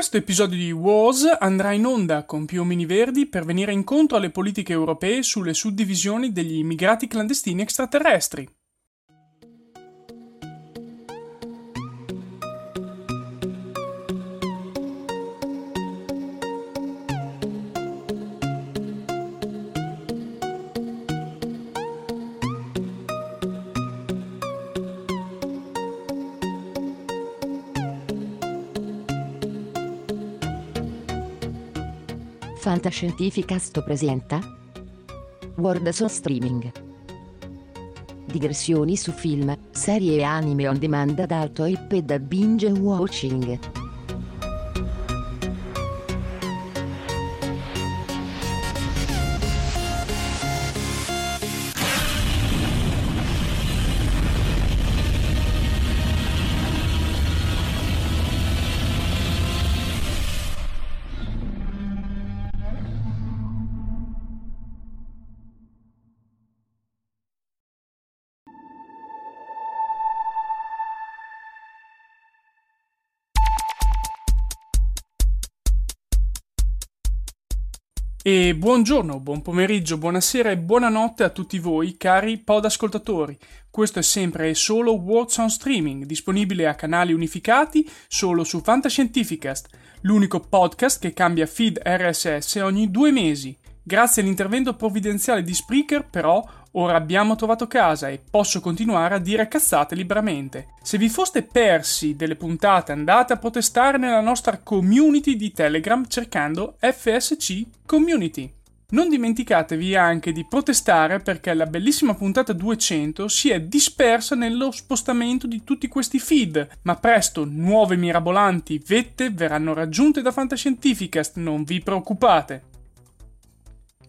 questo episodio di Wars andrà in onda con più omini verdi per venire incontro alle politiche europee sulle suddivisioni degli immigrati clandestini extraterrestri. Fantascientificast presenta World on Streaming Digressioni su film, serie e anime on demand ad alto e da binge watching. E buongiorno, buon pomeriggio, buonasera e buonanotte a tutti voi, cari pod ascoltatori. Questo è sempre e solo Words on Streaming, disponibile a canali unificati solo su Fantascientificast, l'unico podcast che cambia feed RSS ogni due mesi. Grazie all'intervento provvidenziale di Spreaker, però, ora abbiamo trovato casa e posso continuare a dire cazzate liberamente. Se vi foste persi delle puntate, andate a protestare nella nostra community di Telegram cercando FSC Community. Non dimenticatevi anche di protestare perché la bellissima puntata 200 si è dispersa nello spostamento di tutti questi feed, ma presto nuove mirabolanti vette verranno raggiunte da Fantascientificast, non vi preoccupate.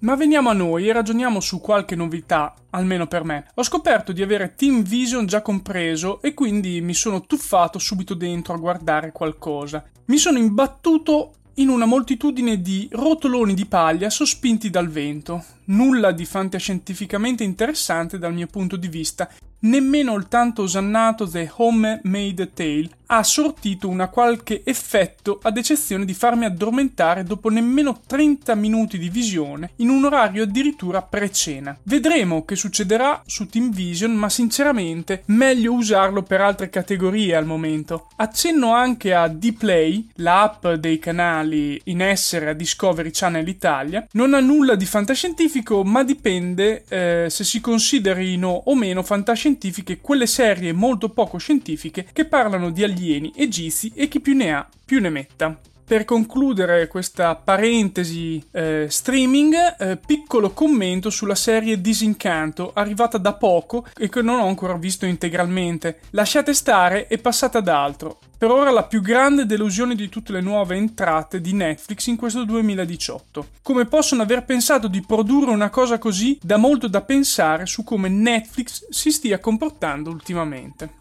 Ma veniamo a noi e ragioniamo su qualche novità, almeno per me. Ho scoperto di avere Team Vision già compreso e quindi mi sono tuffato subito dentro a guardare qualcosa. Mi sono imbattuto in una moltitudine di rotoloni di paglia sospinti dal vento. Nulla di fantascientificamente interessante dal mio punto di vista, nemmeno il tanto osannato The Homemade Tale ha sortito una qualche effetto ad eccezione di farmi addormentare dopo nemmeno 30 minuti di visione in un orario addirittura pre-cena. Vedremo che succederà su Team Vision, ma sinceramente meglio usarlo per altre categorie al momento. Accenno anche a D-Play, l'app dei canali in essere a Discovery Channel Italia. Non ha nulla di fantascientifico, ma dipende eh, se si considerino o meno fantascientifiche quelle serie molto poco scientifiche che parlano di alieni, egizi e chi più ne ha più ne metta. Per concludere questa parentesi eh, streaming, eh, piccolo commento sulla serie Disincanto, arrivata da poco e che non ho ancora visto integralmente. Lasciate stare e passate ad altro. Per ora la più grande delusione di tutte le nuove entrate di Netflix in questo 2018. Come possono aver pensato di produrre una cosa così? Da molto da pensare su come Netflix si stia comportando ultimamente.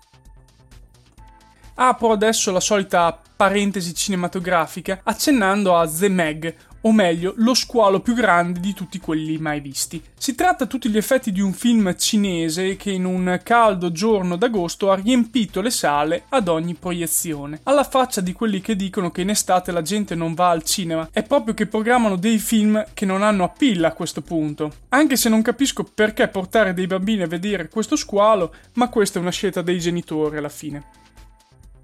Apro adesso la solita parentesi cinematografica accennando a The Meg, o meglio, lo squalo più grande di tutti quelli mai visti. Si tratta a tutti gli effetti di un film cinese che in un caldo giorno d'agosto ha riempito le sale ad ogni proiezione. Alla faccia di quelli che dicono che in estate la gente non va al cinema, è proprio che programmano dei film che non hanno appeal a questo punto. Anche se non capisco perché portare dei bambini a vedere questo squalo, ma questa è una scelta dei genitori alla fine.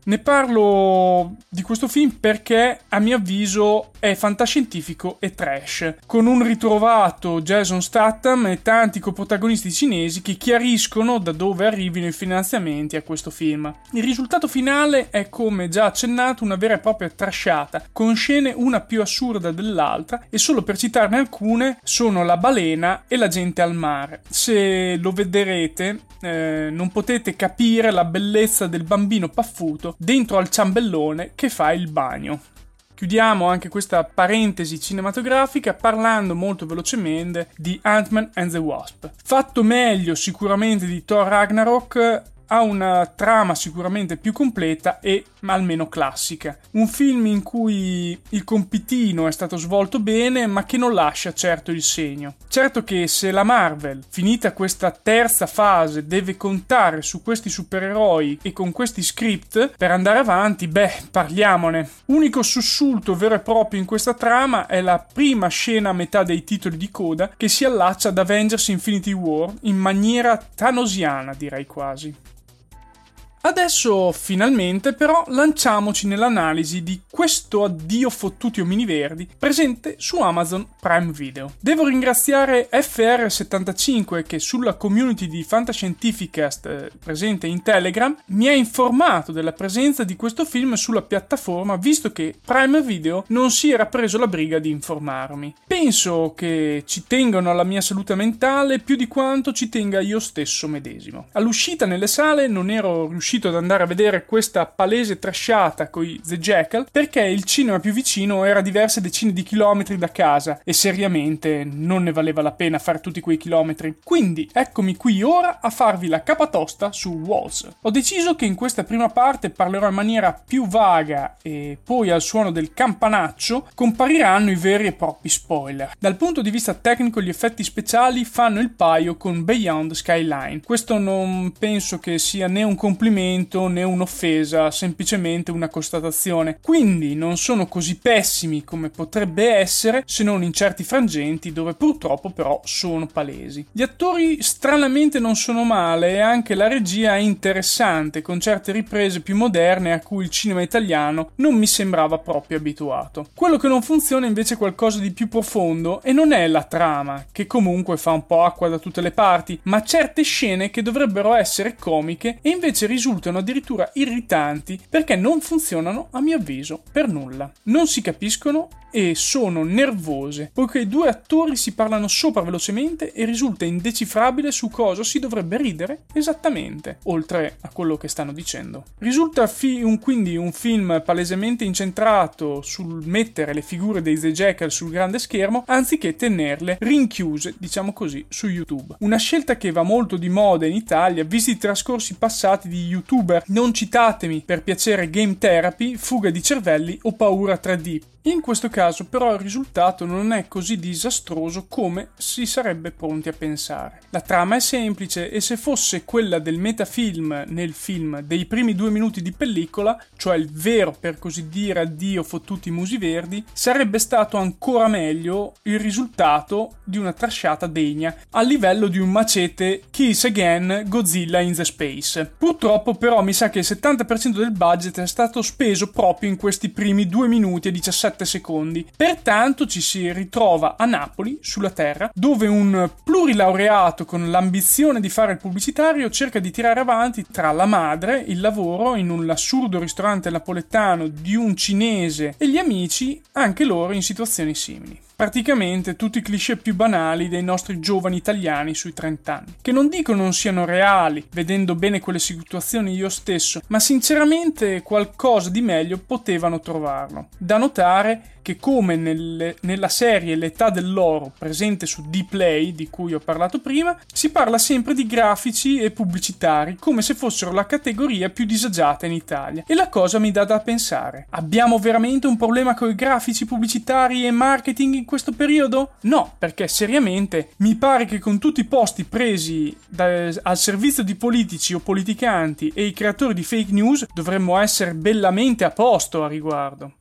Ne parlo di questo film perché a mio avviso è fantascientifico e trash, con un ritrovato Jason Statham e tanti coprotagonisti cinesi che chiariscono da dove arrivino i finanziamenti a questo film. Il risultato finale è, come già accennato, una vera e propria trasciata, con scene una più assurda dell'altra e solo per citarne alcune sono la balena e la gente al mare. Se lo vedrete eh, non potete capire la bellezza del bambino paffuto dentro al ciambellone che fa il bagno. Chiudiamo anche questa parentesi cinematografica parlando molto velocemente di Ant-Man and the Wasp. Fatto meglio sicuramente di Thor Ragnarok, ha una trama sicuramente più completa e almeno classica. Un film in cui il compitino è stato svolto bene, ma che non lascia certo il segno. Certo che se la Marvel, finita questa terza fase, deve contare su questi supereroi e con questi script per andare avanti, beh, parliamone. Unico sussulto vero e proprio in questa trama è la prima scena a metà dei titoli di coda che si allaccia ad Avengers Infinity War in maniera tanosiana, direi quasi. Adesso finalmente però lanciamoci nell'analisi di questo addio fottuti omini verdi presente su Amazon Prime Video. Devo ringraziare FR75 che sulla community di Fantascientificast eh, presente in Telegram mi ha informato della presenza di questo film sulla piattaforma visto che Prime Video non si era preso la briga di informarmi. Penso che ci tengano alla mia salute mentale più di quanto ci tenga io stesso medesimo. All'uscita nelle sale non ero riuscito riuscito ad andare a vedere questa palese trasciata con i The Jackal perché il cinema più vicino era diverse decine di chilometri da casa e seriamente non ne valeva la pena fare tutti quei chilometri. Quindi eccomi qui ora a farvi la capatosta su Walls. Ho deciso che in questa prima parte parlerò in maniera più vaga e poi al suono del campanaccio compariranno i veri e propri spoiler. Dal punto di vista tecnico gli effetti speciali fanno il paio con Beyond Skyline. Questo non penso che sia né un complimento commento né un'offesa, semplicemente una constatazione. Quindi non sono così pessimi come potrebbe essere, se non in certi frangenti dove purtroppo però sono palesi. Gli attori stranamente non sono male e anche la regia è interessante, con certe riprese più moderne a cui il cinema italiano non mi sembrava proprio abituato. Quello che non funziona invece è qualcosa di più profondo e non è la trama, che comunque fa un po' acqua da tutte le parti, ma certe scene che dovrebbero essere comiche e invece risultano risultano addirittura irritanti perché non funzionano, a mio avviso, per nulla. Non si capiscono e sono nervose, poiché i due attori si parlano sopra velocemente e risulta indecifrabile su cosa si dovrebbe ridere esattamente, oltre a quello che stanno dicendo. Risulta fi- un, quindi un film palesemente incentrato sul mettere le figure dei The Jackal sul grande schermo anziché tenerle rinchiuse, diciamo così, su YouTube. Una scelta che va molto di moda in Italia, visti i trascorsi passati di youtuber non citatemi per piacere game therapy, fuga di cervelli o paura 3D in questo caso però il risultato non è così disastroso come si sarebbe pronti a pensare. La trama è semplice e se fosse quella del metafilm nel film dei primi due minuti di pellicola, cioè il vero per così dire addio fottuti musi verdi, sarebbe stato ancora meglio il risultato di una trasciata degna, a livello di un macete Kiss Again Godzilla in the Space. Purtroppo però mi sa che il 70% del budget è stato speso proprio in questi primi due minuti e 17 7 secondi. Pertanto ci si ritrova a Napoli, sulla Terra, dove un plurilaureato con l'ambizione di fare il pubblicitario cerca di tirare avanti tra la madre, il lavoro in un assurdo ristorante napoletano di un cinese e gli amici, anche loro in situazioni simili praticamente tutti i cliché più banali dei nostri giovani italiani sui 30 anni, che non dico non siano reali, vedendo bene quelle situazioni io stesso, ma sinceramente qualcosa di meglio potevano trovarlo. Da notare che come nelle, nella serie L'età dell'oro presente su D-Play di cui ho parlato prima, si parla sempre di grafici e pubblicitari come se fossero la categoria più disagiata in Italia. E la cosa mi dà da pensare. Abbiamo veramente un problema con i grafici pubblicitari e marketing in questo periodo? No, perché seriamente mi pare che con tutti i posti presi da, al servizio di politici o politicanti e i creatori di fake news dovremmo essere bellamente a posto a riguardo.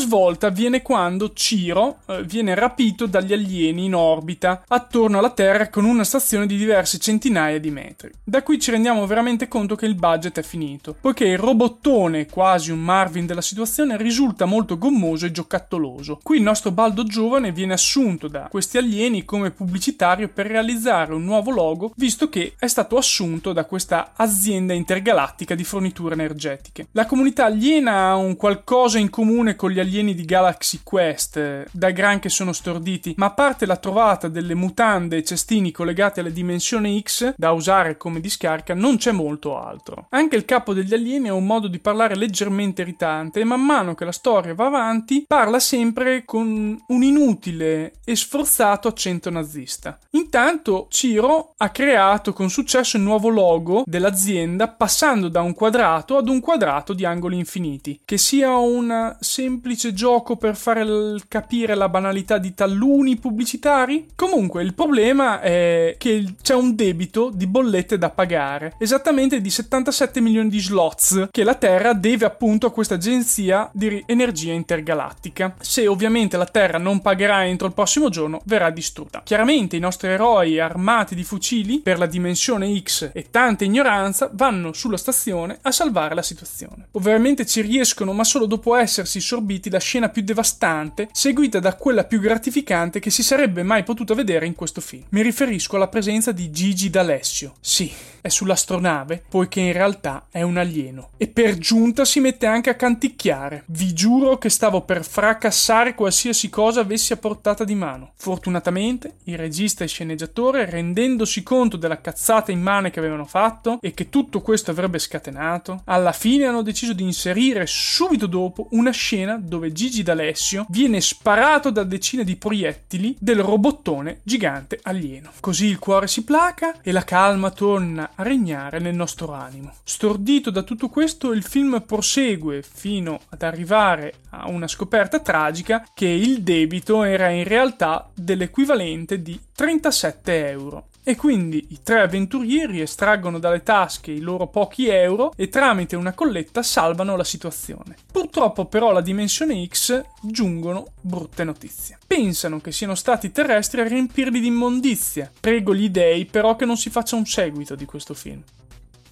Svolta avviene quando Ciro eh, viene rapito dagli alieni in orbita attorno alla Terra con una stazione di diverse centinaia di metri. Da qui ci rendiamo veramente conto che il budget è finito, poiché il robottone, quasi un Marvin della situazione, risulta molto gommoso e giocattoloso. Qui il nostro Baldo giovane viene assunto da questi alieni come pubblicitario per realizzare un nuovo logo, visto che è stato assunto da questa azienda intergalattica di forniture energetiche. La comunità aliena ha un qualcosa in comune con gli alieni alieni di Galaxy Quest, eh, da gran che sono storditi, ma a parte la trovata delle mutande e cestini collegati alle dimensioni X, da usare come discarica, non c'è molto altro. Anche il capo degli alieni ha un modo di parlare leggermente irritante e man mano che la storia va avanti parla sempre con un inutile e sforzato accento nazista. Intanto Ciro ha creato con successo il nuovo logo dell'azienda passando da un quadrato ad un quadrato di angoli infiniti. Che sia un semplice gioco per fare l- capire la banalità di talluni pubblicitari? Comunque il problema è che c'è un debito di bollette da pagare, esattamente di 77 milioni di slots che la Terra deve appunto a questa agenzia di energia intergalattica. Se ovviamente la Terra non pagherà entro il prossimo giorno, verrà distrutta. Chiaramente i nostri eroi armati di fucili per la dimensione X e tanta ignoranza vanno sulla stazione a salvare la situazione. Ovviamente ci riescono, ma solo dopo essersi sorbiti la scena più devastante, seguita da quella più gratificante che si sarebbe mai potuta vedere in questo film. Mi riferisco alla presenza di Gigi D'Alessio. Sì, è sull'astronave, poiché in realtà è un alieno. E per giunta si mette anche a canticchiare. Vi giuro che stavo per fracassare qualsiasi cosa avessi a portata di mano. Fortunatamente, il regista e sceneggiatore, rendendosi conto della cazzata immane che avevano fatto e che tutto questo avrebbe scatenato, alla fine hanno deciso di inserire subito dopo una scena dove Gigi D'Alessio viene sparato da decine di proiettili del robottone gigante alieno. Così il cuore si placa e la calma torna a regnare nel nostro animo. Stordito da tutto questo, il film prosegue fino ad arrivare a una scoperta tragica che il debito era in realtà dell'equivalente di 37 euro. E quindi i tre avventurieri estraggono dalle tasche i loro pochi euro e tramite una colletta salvano la situazione. Purtroppo però alla dimensione X giungono brutte notizie. Pensano che siano stati terrestri a riempirli di immondizia. Prego gli dei però che non si faccia un seguito di questo film.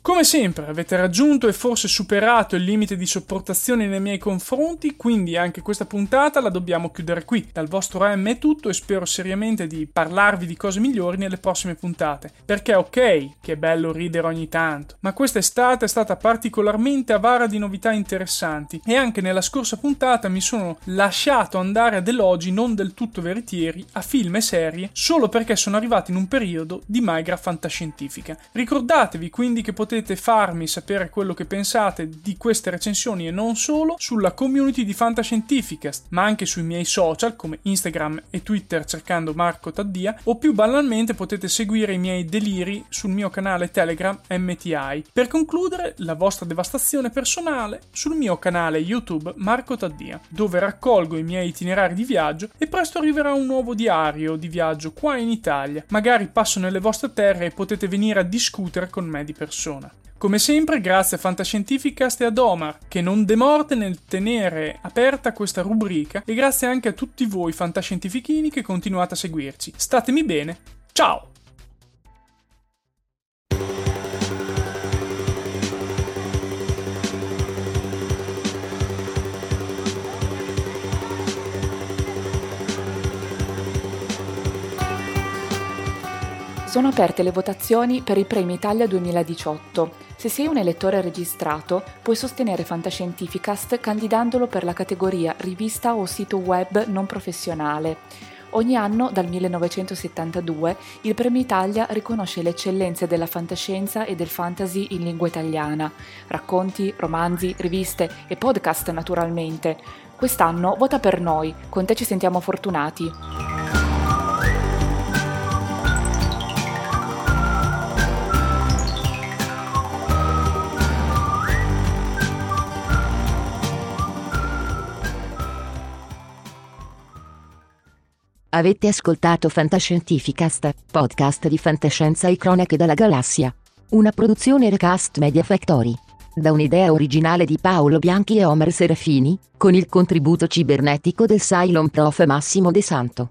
Come sempre avete raggiunto e forse superato il limite di sopportazione nei miei confronti, quindi anche questa puntata la dobbiamo chiudere qui. Dal vostro M è tutto e spero seriamente di parlarvi di cose migliori nelle prossime puntate. Perché ok, che bello ridere ogni tanto, ma quest'estate è stata particolarmente avara di novità interessanti e anche nella scorsa puntata mi sono lasciato andare ad elogi non del tutto veritieri a film e serie solo perché sono arrivati in un periodo di magra fantascientifica. Ricordatevi quindi che potete potete farmi sapere quello che pensate di queste recensioni e non solo sulla community di Fantascientificast, ma anche sui miei social come Instagram e Twitter cercando Marco Taddia, o più banalmente potete seguire i miei deliri sul mio canale Telegram MTI. Per concludere, la vostra devastazione personale sul mio canale YouTube Marco Taddia, dove raccolgo i miei itinerari di viaggio e presto arriverà un nuovo diario di viaggio qua in Italia. Magari passo nelle vostre terre e potete venire a discutere con me di persona. Come sempre, grazie a Fantascientificast e ad Omar, che non demorde nel tenere aperta questa rubrica, e grazie anche a tutti voi fantascientifichini che continuate a seguirci. Statemi bene, ciao! Sono aperte le votazioni per i Premi Italia 2018. Se sei un elettore registrato, puoi sostenere Fantascientificast candidandolo per la categoria rivista o sito web non professionale. Ogni anno, dal 1972, il Premio Italia riconosce le eccellenze della fantascienza e del fantasy in lingua italiana. Racconti, romanzi, riviste e podcast naturalmente. Quest'anno vota per noi, con te ci sentiamo fortunati. Avete ascoltato Fantascientificast, podcast di fantascienza e cronache dalla galassia. Una produzione Recast Media Factory. Da un'idea originale di Paolo Bianchi e Omer Serafini, con il contributo cibernetico del Cylon Prof Massimo De Santo.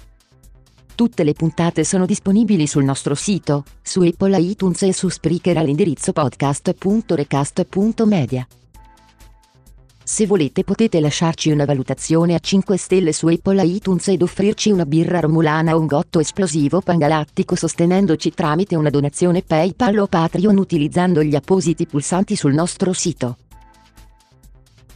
Tutte le puntate sono disponibili sul nostro sito, su Apple iTunes e su Spreaker all'indirizzo podcast.recast.media. Se volete potete lasciarci una valutazione a 5 stelle su Apple iTunes ed offrirci una birra romulana o un gotto esplosivo pangalattico sostenendoci tramite una donazione PayPal o Patreon utilizzando gli appositi pulsanti sul nostro sito.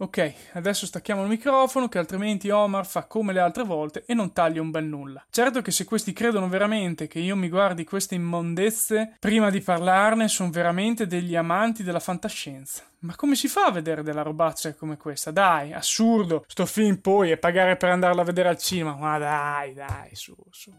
Ok, adesso stacchiamo il microfono che altrimenti Omar fa come le altre volte e non taglia un bel nulla. Certo che se questi credono veramente che io mi guardi queste immondezze, prima di parlarne sono veramente degli amanti della fantascienza. Ma come si fa a vedere della robaccia come questa? Dai, assurdo, sto film poi e pagare per andarla a vedere al cinema. Ma dai, dai, su, su.